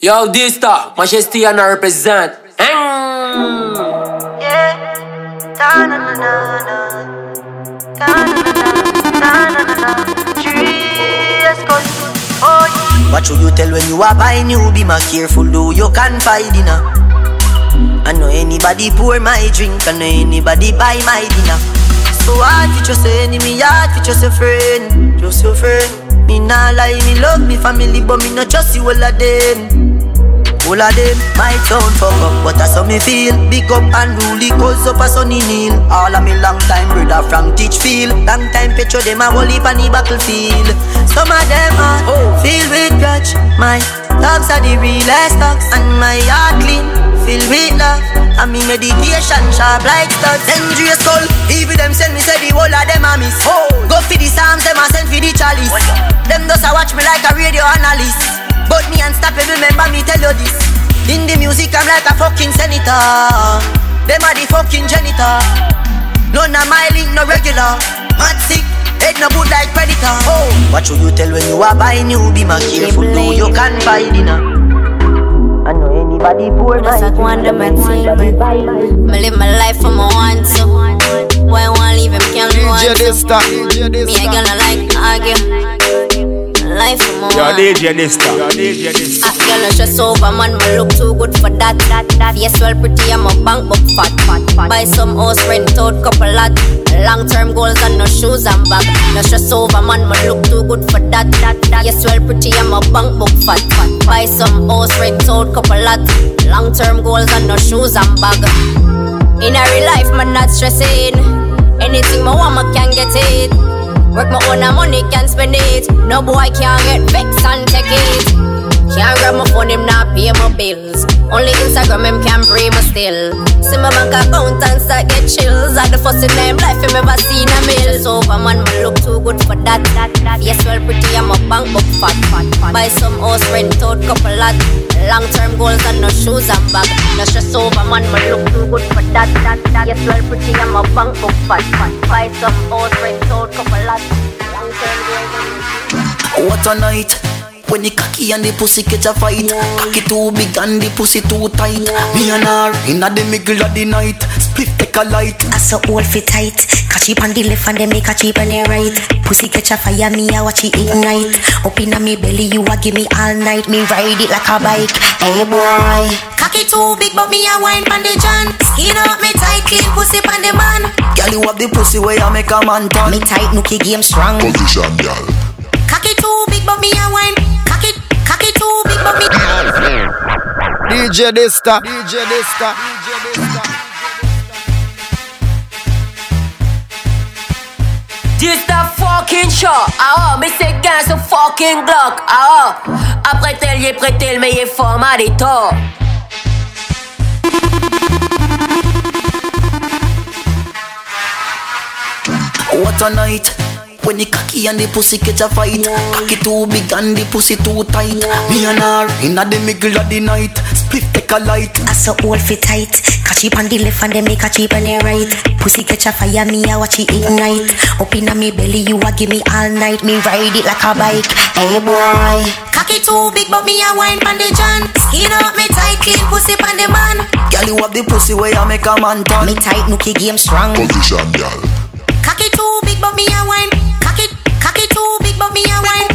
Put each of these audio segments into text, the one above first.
Yo, Dysta, Majesty and I represent. Oh. What should you tell when you are buying you? Be more careful, though you can find dinner. I know anybody pour my drink, I know anybody buy my dinner. So hard for just your enemy, hard for just your friend, just your friend. Me nah lie, me love me family, but me not trust you all of them. All of them my sound fuck up, but that's how me feel. Big up and rule cause up a sunny kneel. All of me long time brother from Teachfield. Long time picture them a whole heap on the battlefield. Some of them are oh. filled with grudge. My dogs are the realest dogs, and my heart clean, filled with love. And me meditation sharp like studs. Dangerous skull, even them send me say the whole of them a miss. Oh. Go for the psalms, them a send for the chalice. Them just a watch me like a radio analyst. But me unstoppable, remember me tell you this. In the music, I'm like a fucking senator. Them are the fucking janitor. None of my link, no regular. Mad sick, head no good like predator. Oh, what should you tell when you are buying you? Be more careful, though you can't buy dinner. I know anybody poor Just like one of my team. Me live my life for my want to. Why I want leave him can't want DJ to. DJ Me I gonna like argue. Life for my Yo, want. DJ Dysta. Yo, DJ Dysta. Ah, girl, no stress over, man. Me look too good for that. that, that. Yes, well, pretty, I'm a bank book fat, fat, fat. Buy some house, rent out, couple lot. Long term goals and no shoes and bag. No stress over, man. Me look too good for that, that, that. Yes, well, pretty, I'm a bank book fat, fat. Buy some house, rent out, couple lot. Long term goals and no shoes and bag. In a real life, man, not stressing. Anything my want, I can get it. Work my own money, can spend it. No boy can't get vexed and take it. Can't grab my phone, him not pay my bills. Only Instagram, him can pray me still. See my bank account and start get chills. At the first them life, him ever seen a mill. So over man, me look too good for that. that, that. Yes, well, pretty, I'm a bank book fat, fat, fat. Buy some house, rent out, couple lot. Long term goals and no shoes and bag. No stress over man, me look too good for that, that, that. Yes, well, pretty, I'm a bank book fat, fat. Buy some house, rent out, couple lot. What a night when the cocky and the pussy catch a fight. Cocky too big and the pussy too tight. Me and her inna the middle of the night. Split take a light. I saw all fit tight. Catch it on the left and then make a cheap on the right. Pussy catch a fire, me I watch it ignite. Up inna me belly, you a give me all night. Me ride it like a bike. Hey boy. Cocky too big, but me a wine pon the john. Skin up me tight, clean pussy pon the man. Girl, you have the pussy where you make a man turn. Me tight, nookie game strong. Position, girl. Cocky too big, but me a wine. Too big, but me. DJ Dista. DJ Dista. DJ Dista. This the fucking show. Ah oh, mais c'est 15 au fucking Glock. Ah oh. Après tel, y prêté le meilleur format. What a night when the cocky and the pussy catch a fight. Cocky too big and the pussy too tight. Me and her inna the middle of the night. Split take a light. I saw all fit tight. Catch it on the left and then make a cheap on the right. Pussy catch a fire, me I watch it ignite. Up inna me belly, you a give me all night. Me ride it like a bike. Hey boy. Cocky too big, but me a wine pon the john. Skin up me tight, clean pussy pon the man. Girl, you have the pussy where you make a man turn. Me tight, nookie game strong. Position, girl. Cocky too big, but me a wine. Cocky, cocky too big, but me a wine.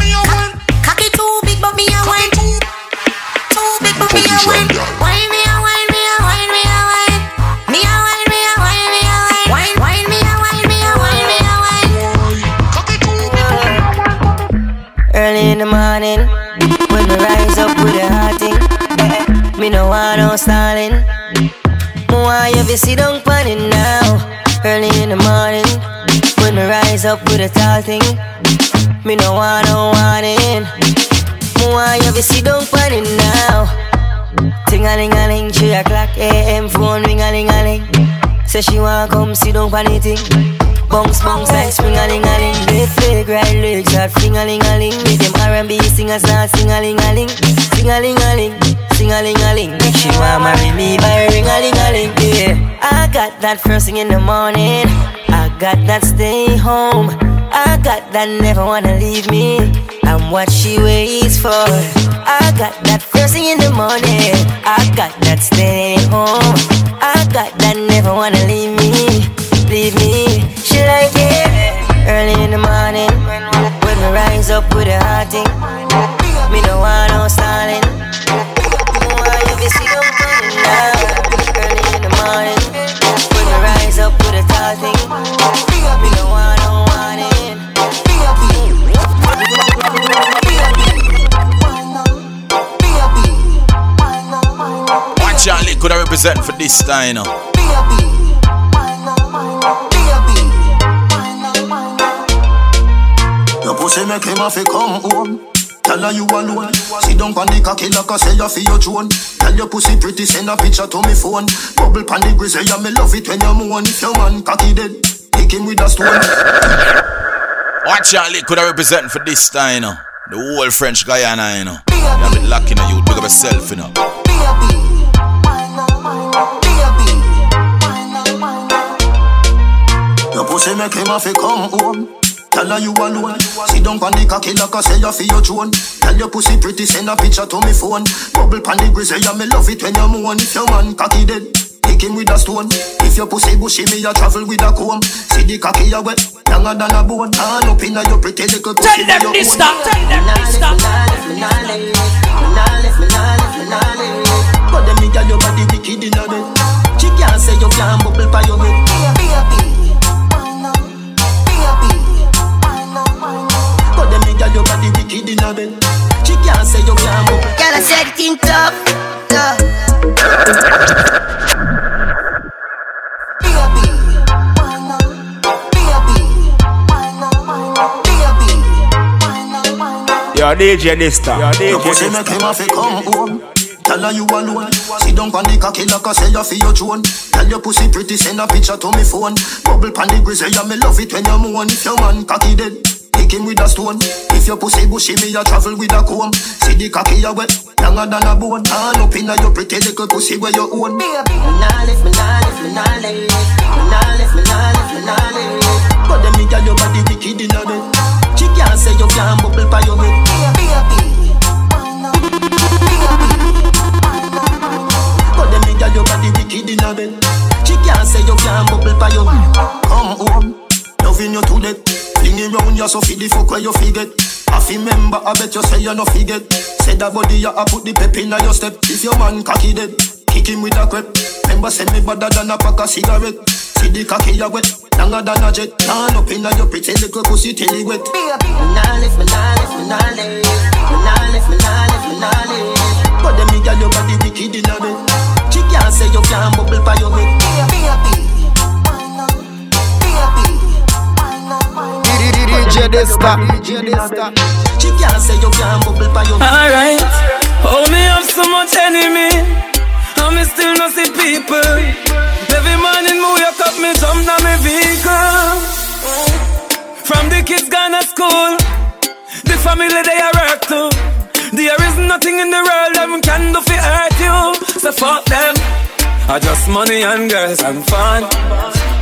Cocky too big, but me a wine. Too big, but me a wine. Wine me a wine, me a wine, me a wine. Me a wine, me a wine, me a wine. Wine, wine me a wine, me a wine, me a wine. Early in the morning, when me rise up with a hot thing, eh, me no want no stalling. You to sit down on now. Early in the morning, when me rise up with a tall thing, me no want no warning. Me want you to sit down on it now. Ting a ling a ling, three o'clock a.m. phone ring a ling a ling. Say she want come sit down on the thing. Bounce bounce like spring a ling a ling. Left leg, right leg, start fling a ling a ling. Make them R&B singers start sing a ling a ling, sing a ling a ling, sing a ling a ling. Make she wanna marry me by ring a ling a ling. Yeah, I got that first thing in the morning. I got that stay home. I got that never wanna leave me. I'm what she waits for. I got that first thing in the morning. I got that staying home. I got that never wanna leave me, leave me. She like it early in the morning when we rise up with a heart thing. Me no want no stalling. Could I represent for this time, you know. Your pussy make him have to come home. Tell her you alone. Sit down on the cocky like I say you feel your drone. Tell your pussy pretty, send a picture to me phone. Bubble pan the grizzly, yeah, me love it when you moan. If your man cocky dead, kick him with a stone. Watch out, could I represent for this time, you know. The whole French Guiana, you know. You have been locking on you, big up yourself, you know. Your pussy make him have to come home. Tell her you alone. Sit down on the cocky like I say you feel your drone. Tell your pussy pretty, send a picture to me phone. Bubble pan the grizzly, yeah, me love it when you moan. If your man cocky dead, kick him with a stone. If your pussy bushy, me a travel with a comb. See the cocky you wet, younger than a bone. Hand up inna your pretty little pussy. Tell them this stop. Tell them this stop. But them me girl your body wicked inna bed. She can't say you can't bubble by your head. But wicked inna bed. She can't say you can't bubble. Girl, I said it in tough, tough. Yo, DJ Dysta. Yo, Your DJ pussy make him Dysta. have to come home. Tell her you alone. Sit down on the cocky like I say you feel your drone. Tell your pussy pretty, send a picture to me phone. Bubble pan the grizzly, yeah, me love it when you moan. If your man cocky dead, kick him with a stone. If your pussy bushy, me a travel with a comb. See the cocky you wet, younger than a bone. Hand up inna your pretty little pussy where you own. Lift, me nah me nah. So fi the fuck where you forget. I fi remember, I bet you say you no forget. Say that body you a put the pep inna your step. If your man cocky dead, kick him with a crep. Remember send me better than a pack of cigarette. See the cocky you wet, longer than a jet. Turn up inna your pretty little pussy till it wet. Me nah lift, me nah lift, me nah lift. Me nah lift, me nah lift, me nah lift. DJ Dysta. DJ Dysta. She can't say you can't bubble by your. Alright. Oh, me have so much enemy. And me still no see people. Every morning me wake up, me jump down my vehicle. From the kids gone to school. The family they are work too. There is nothing in the world that can do for hurt you. So fuck them. I just money and girls and fun.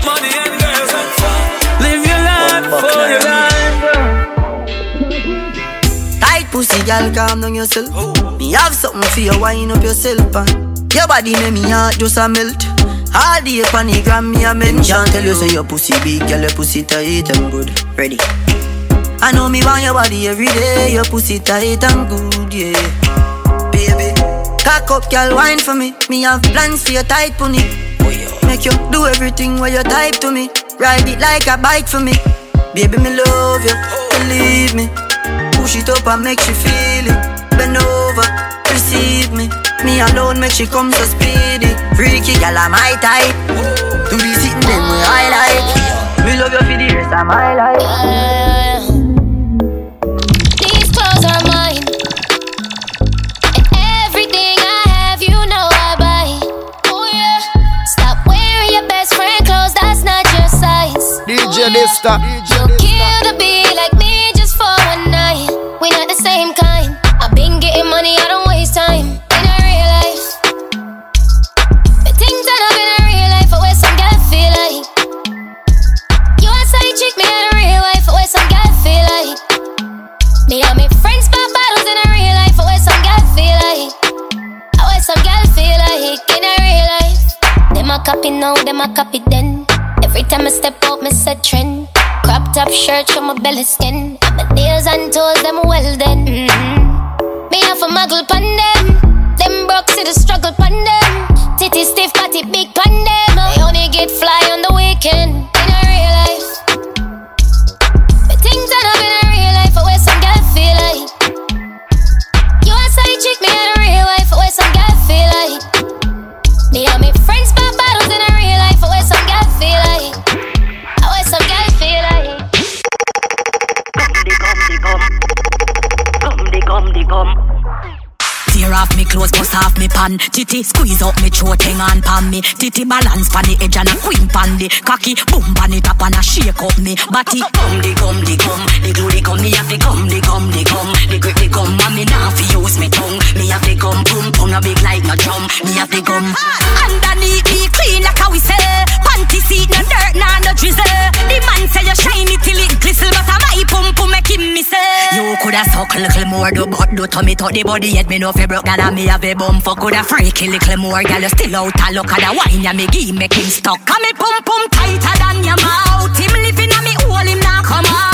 Money and girls and fun. Live your life for your life. Girl, calm down yourself. Me have something for you, wind up yourself. And your body make me heart just a melt. All day upon the gram, me a mention. Tell you say your pussy big, girl, your pussy tight and good. Ready? I know me want your body every day. Your pussy tight and good, yeah. Baby, cock up, girl, wine for me. Me have plans for your tight pony. Make you do everything where you type to me. Ride it like a bike for me. Baby, me love you, believe me. Push it up and make she feel it. Bend over, receive me. Me alone make she come so speedy. Freaky gal, I'm my type. To be sitting them way I like. Me love you for the rest of my life. These clothes are mine. And everything I have, you know I buy. Oh yeah. Stop wearing your best friend clothes, that's not your size. DJ Dysta. DJ copy now, them a copy then. Every time I step out, me set trend. Crop top shirt, show my belly skin. My nails and toes, them well then. Mm-hmm. Me have a muggle pan them. Them broke, see the struggle pan them. Titty stiff, body big pan them. They only get fly on the weekend. Gum. Tear off me clothes, bust off me pan. Titty squeeze up me throat, hang on pan me. Titty balance pan the edge and a queen pan the cocky. Boom pan it up and a shake up me body. Gum the gum the gum, the glue the gum. Me have the gum the gum the gum, the grip the gum. And me now fi use me tongue. Me have the gum boom boom a big like no drum. Me have the gum. Underneath me clean like a whistle. Panty seat no dirt nah no drizzle. The man say you shiny till it glisten, but I my pum pum make him miss. You coulda suck a little more, do but do tummy to the body head. Me know fi broke and me have a bum for coulda freaky little more. Girl you still out a look at the wine ya me give make him stuck. And me pum pum tighter than your mouth. Him living on me hole him now come out.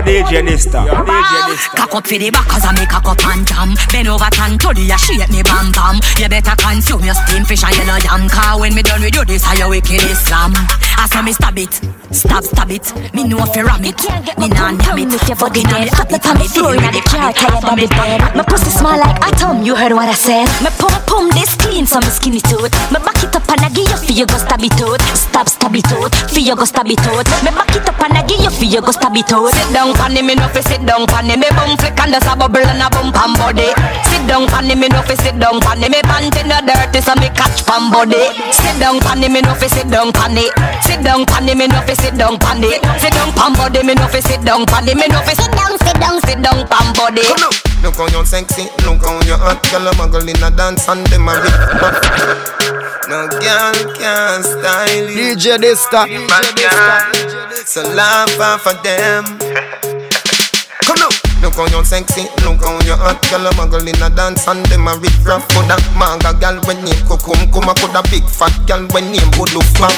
Some You're DJ Dysta. You're DJ Dysta. Cock up for the back cause I make a cup and jam Bend over tan to the shape me bam bam You better consume your steam fish and yellow yam Cause when me done with you this how you wicked Islam I saw me stab it, stab stab it Me know fi ram it, me nah nab it If your body Fucking dead, up the tummy floor in the car, tired of the bed. My pussy small like atom, you heard what I said. My pum pum this clean, so me skinny tooth. Me back it up and I give you for you go stab it out. Stab stab it out, for you go stab it out. Me back it up and I give you for you go stab it out. Sit down panny me no fi sit down panny Me bum flick and there's a bubble and a bump and body Sit down panny me no fi sit down panny Me panty no dirty so me catch pan body Sit down panny me no fi sit down panny Sit down panny me no fi sit down panny Sit down pan body me no fi sit down panny Me no fi sit down sit down sit down pan body on. Look how you sexy, look how you hot. Girl, a muggle in a dance and them a rip No girl can style you. DJ Dysta. So laugh off of them. Come now Look how you sexy, look how you hot. Girl, a muggle in a dance and them a rip rap Coulda manga girl when name Kukum Kuma coulda big fat girl when name Bulu Fat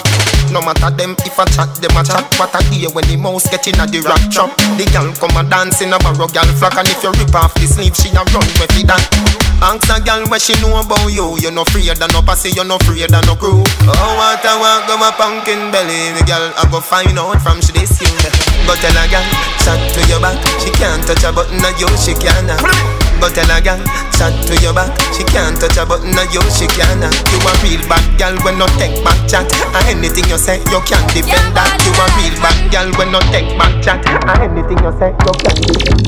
No matter them if I chat, them a chat. What I hear when the mouse get in a the rap trap. The girl come a dance in a barrow girl flock. And if you rip off the sleeve, she a run with it that. Ask a girl what she know about you. You no afraid of no pussy, you no afraid of no crew. Oh, what I want go my pumpkin belly. The girl I go find out from she this you. Go tell a girl, chat to your back. She can't touch a button of you, she can't Go tell a girl, chat to your back She can't touch a button of you, she can't You a real bad girl when no take back chat And anything you say, you can't defend that You a real bad girl when no take back chat And anything you say, you can't defend that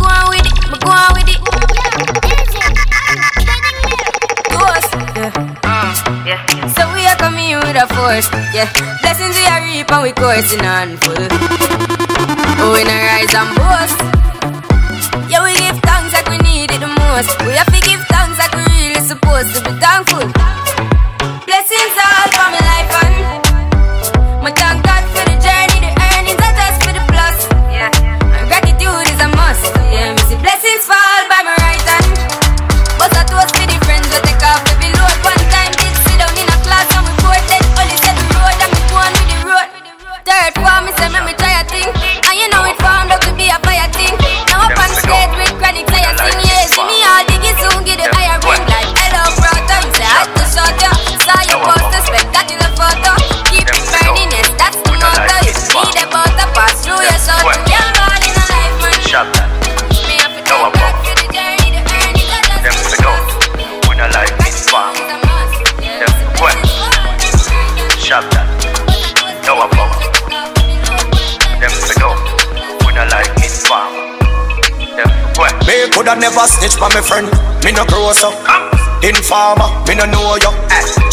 Go on with it, go on with it. Ghost, yeah. So we are coming in with a force, yeah. Blessings we are reap and we coursing on full. Oh, we rise and boast. We have to give thanks like we really supposed to be thankful. To coulda never snitch by my friend. Me no grow up. Informer, me no know you.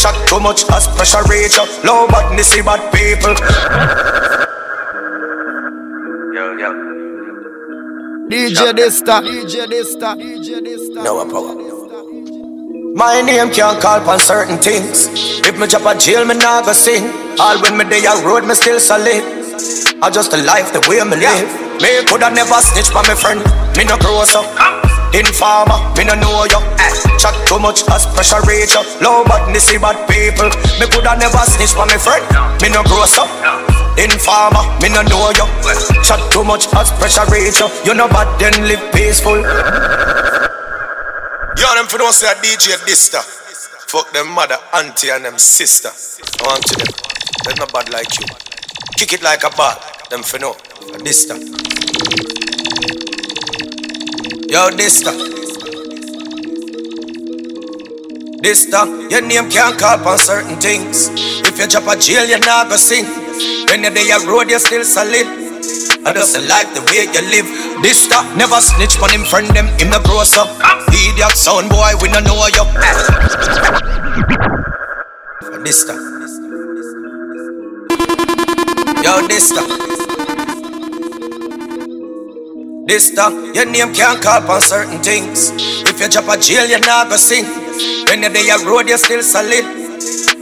Chat too much as pressure reach you. Low badness, see bad people. Yo, yo. DJ Dysta. DJ Dysta. DJ Dysta. No power. My name can't call on certain things. If me drop a jail, me nah go sing. All when me day a road, me still solid. I just a life the way me live. Me coulda never snitch by my friend. Me no grow up. Informer, me no know you. Chat too much as pressure reach up. Low badness, see bad people. Me coulda never snitch by my friend. Me no grow up. Informer, me no know you. Chat too much as pressure reach up. You know bad then live peaceful. Yo, them for don't say a DJ Dysta. Fuck them mother, auntie, and them sister. I want to them. They're not bad like you. Kick it like a ball. Them for no. A Dysta. Yo, Dysta. Dysta, your name can't call on certain things. If you drop a jail, you're not gonna sing. When you're there, road, you're still solid. I just like the way you live. This stuff never snitch on him friend them. Him no gross up. Idiot sound boy, we no know you. This stuff. Yo, this stuff. This stuff. Your name can't call on certain things. If you drop a jail, you're not gonna sing. When you're there, road, you're still solid.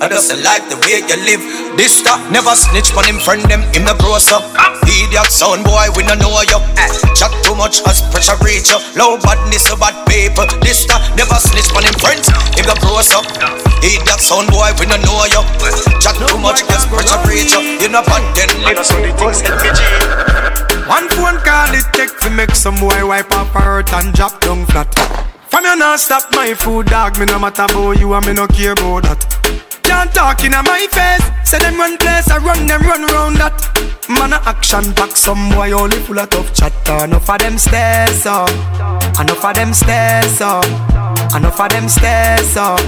I just like the way you live. This stuff never snitch on him friend them. Him no gross up. Idiot sound boy, we no know you. Eh, chat too much as pressure reach you. Low badness, so bad people. This stuff never snitch on him friends. Him no gross up. Idiot sound boy, we no know you. Chat too much as pressure reach you. You know bad then live. So the things One phone call it take to make some boy wipe up hurt and drop down flat. From you not stop my food, dog. Me no matter about you and me no care about that. Can't talk in my face. Say them run place, I run them run round that. Man a action back, some boy only full of tough chatter. Enough of them stairs up, enough of them stairs up, enough of them stairs up.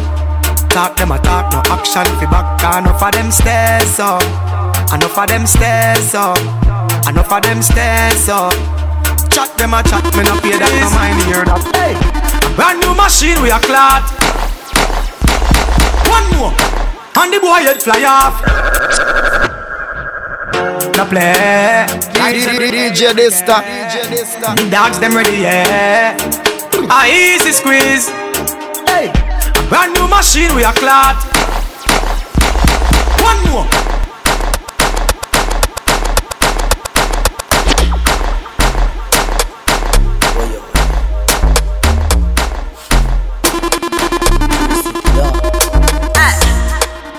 Talk them a talk, no action fi back. Enough of them stairs up, enough of them stairs up, enough of them stairs up. Chat them a chat, me no pay that, no mind hear that. Hey. Brand new machine, we a clot. One more, and the boy head fly off. No play. DJ Dysta. The dogs them ready, yeah. A easy squeeze. Hey. Brand new machine, we a clot. One more.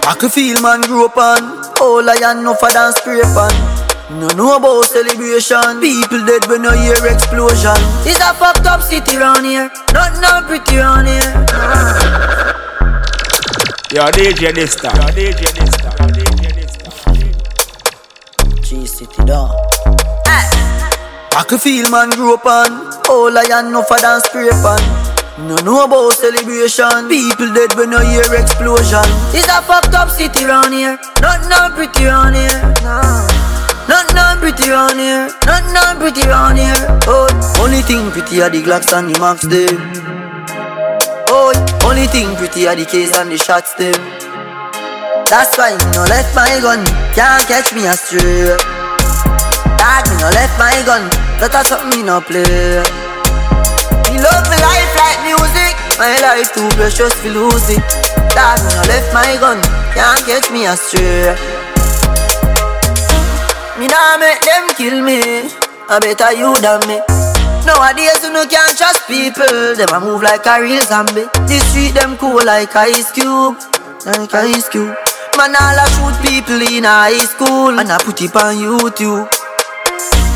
I can feel man grow up on. All I am no for dance scrape on. No know about celebration. People dead when no hear explosion. It's a fucked up city round here. Not no pretty round here. Yo, DJ Dysta. Yo, DJ Dysta. Yo, DJ Dysta. G City dog. I can feel man grow up on. All I am no for dance scrape on no know about celebration. People dead when no hear explosion. It's a fucked up city round here. Not no pretty round here. No. Not no pretty round here. Not no pretty round here. Oh, only thing pretty are the Glocks and the Max them Oh, only thing pretty are the case and the shots them That's why me no left my gun. Can't catch me astray. Dad, me no left my gun. That's something me no play My life too precious to lose it. When I left my gun. Can't catch me astray. Me nah make them kill me. I better you than me. Nowadays you no can't trust people. Them a move like a real zombie. The street them cool like ice cube. Like ice cube. Man all a shoot people in high school. And I put it on YouTube.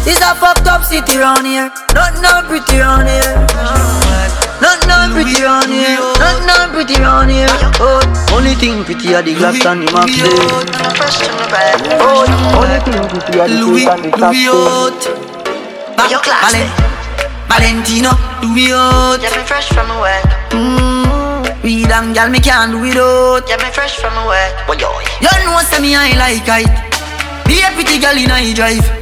It's a fucked up city round here. Not no pretty round here. Not no pretty round here. Not no pretty round here. Oh, only thing pretty are the Glocks and the Max. Oh, only thing pretty are the Louis, and the Claps Valen, Valentino, Louis out. Yeah, me fresh from work. Mmm, weed and gal me can't do without. Yeah, me fresh from work. Well, yo. You know say me I like it. Be a pretty gal in I drive.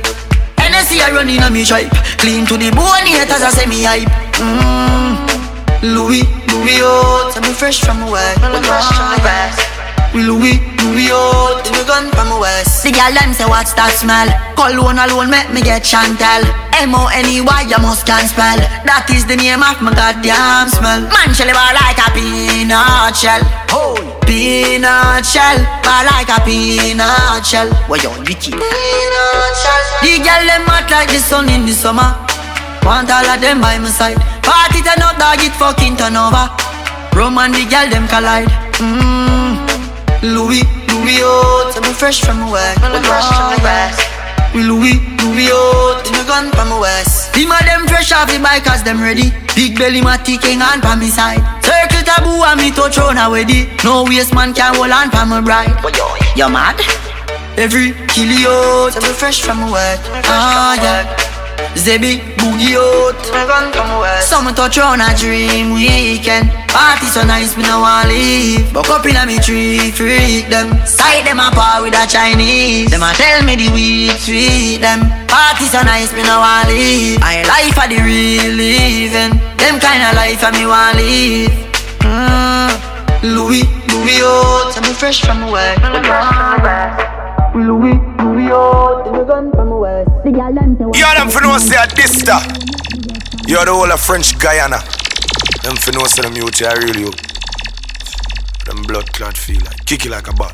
Hennessy I run in a me tripe Clean to the bone haters I say me hype mm. Louis, Louis out So me fresh from work Me fresh from the rest We Louis, Louis out. Oh, the gun from my west. The girl them say what's that smell? Cologne alone make me get Chantel. M O N E Y you must can spell. That is the name of my goddamn smell. Man shell bar like a peanut shell. Oh, peanut shell, bar like a peanut shell. What you wicked? Peanut shell. The girl them hot like the sun in the summer. Want all of them by my side. Party turn up, dog it fucking turn over. Rum and the girl them collide. Mmm. Louis, Louis out. So me fresh from my work. Me fresh from the west. We Louis, Louis out. Me gun from my west. Him a them fresh off the bike cause them ready. Big belly matty king on pa me side. Circle taboo and me touch on already. No waste man can hold on pa my bride. You mad? Every kill you out. Me fresh from my work. Ah yeah. Zebi, boogie out Some touch on a dream weekend. Party so nice, me no want leave. Buck up inna me tree, freak them. Sight them apart with a Chinese. Them a tell me the weed sweet them. Party so nice, me no want leave. I life a the real living. Them kind of life a me want live. Mm. Louis, Louis out So me fresh from the west Louis, Louis out The gun from west The girl them say You them for say a Dysta. You're the whole of French Guiana. Them for know say them youth are really up. Them blood clot feel like kick it like a ball.